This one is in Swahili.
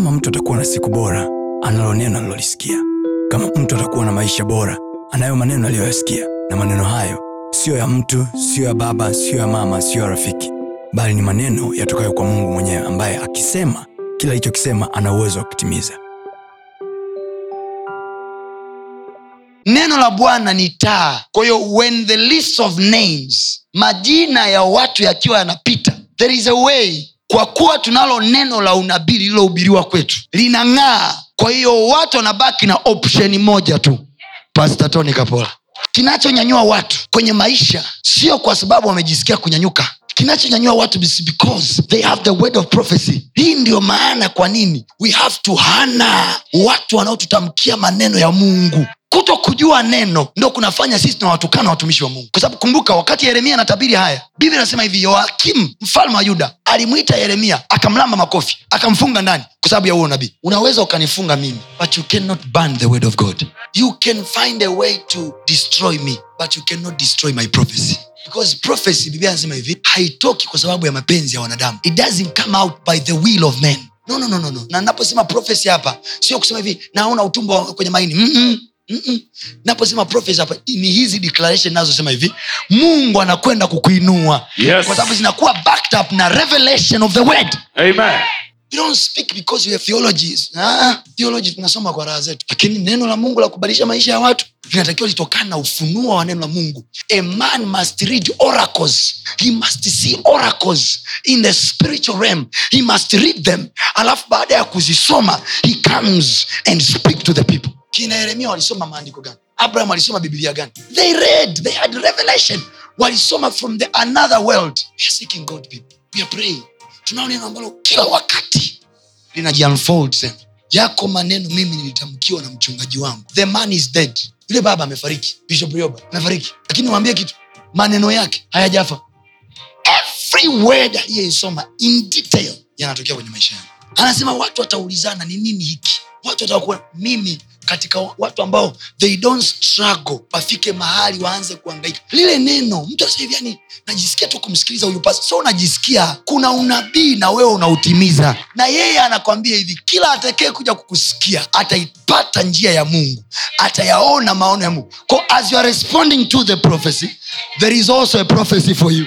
kama mtu atakuwa na siku bora analo neno alilolisikia kama mtu atakuwa na maisha bora anayo maneno aliyoyasikia. Na maneno hayo siyo ya mtu siyo ya baba siyo ya mama siyo ya rafiki. Bali ni maneno yatokayo kwa mungu mwenyewe ambaye akisema kila alichokisema ana uwezo wa kutimiza. Neno la bwana ni taa. Kwa hiyo when the list of names majina ya watu yakiwa yanapita there is a way kwa kuwa tunalo neno la unabii lililohubiriwa kwetu linang'aa. Kwa hiyo watu wanabaki na opsheni moja tu. Pasta Tony kapola. Kinachonyanyua watu kwenye maisha sio kwa sababu wamejisikia kunyanyuka. Kinachonyanyua watu because they have the word of prophecy. Hii ndio maana kwa nini we have to hana watu wanaotutamkia maneno ya mungu. Kuto kujua neno ndo kunafanya sisi tunawatukana watumishi wa mungu. Kwa sababu kumbuka wakati yeremia anatabiri haya biblia anasema hivi yoakim mfalme wa yuda alimwita yeremia akamlamba makofi akamfunga ndani kwa sababu ya huo nabii unaweza ukanifunga mimi but you cannot burn the word of god. You can find a way to destroy me but you cannot destroy my prophecy. Because prophecy biblia anasema hivi haitoki kwa sababu ya mapenzi ya wanadamu. It doesn't come out by the will of men. No, no, no, no, no. na naposema prophecy hapa sio kusema hivi naona utumbo kwenye maini. Mm-mm. Mm-mm. naposema prophecy hapa ni hizi declaration nazosema hivi mungu anakwenda kukuinua. Yes. kwa sababu zinakuwa backed up na revelation of the word. Amen. you don't speak because you have theologies. Ah, theology tunasoma kwa raha zetu. Lakini neno la mungu la kubadilisha maisha ya watu linatakiwa litokana na ufunuo wa neno la mungu. A man must read oracles. He must see oracles in the spiritual realm. He must read them. Alafu baada ya kuzisoma he comes and speak to the people kina yeremia walisoma maandiko gani? Abraham alisoma biblia gani? They read they had revelation. Walisoma from the another world. We are god tunao neno ambalo kila wakati linajiunfold sema yako maneno mimi nilitamkiwa na mchungaji wangu. The man is dead. Yule baba amefariki. Bishop rioba amefariki. Lakini waambie kitu maneno yake hayajafa. Every word aliyeisoma in detail yanatokea kwenye maisha yangu. Anasema watu wataulizana ni nini hiki? Watu watakuwa mimi katika watu ambao they don't struggle wafike mahali waanze kuangaika lile neno mtu hivi yani najisikia tu kumsikiliza huyu pasa so unajisikia kuna unabii na wewe unautimiza. Na yeye anakwambia hivi kila atakee kuja kukusikia ataipata njia ya mungu. Atayaona maono ya mungu. Ko, as you are responding to the prophecy there is also a prophecy for you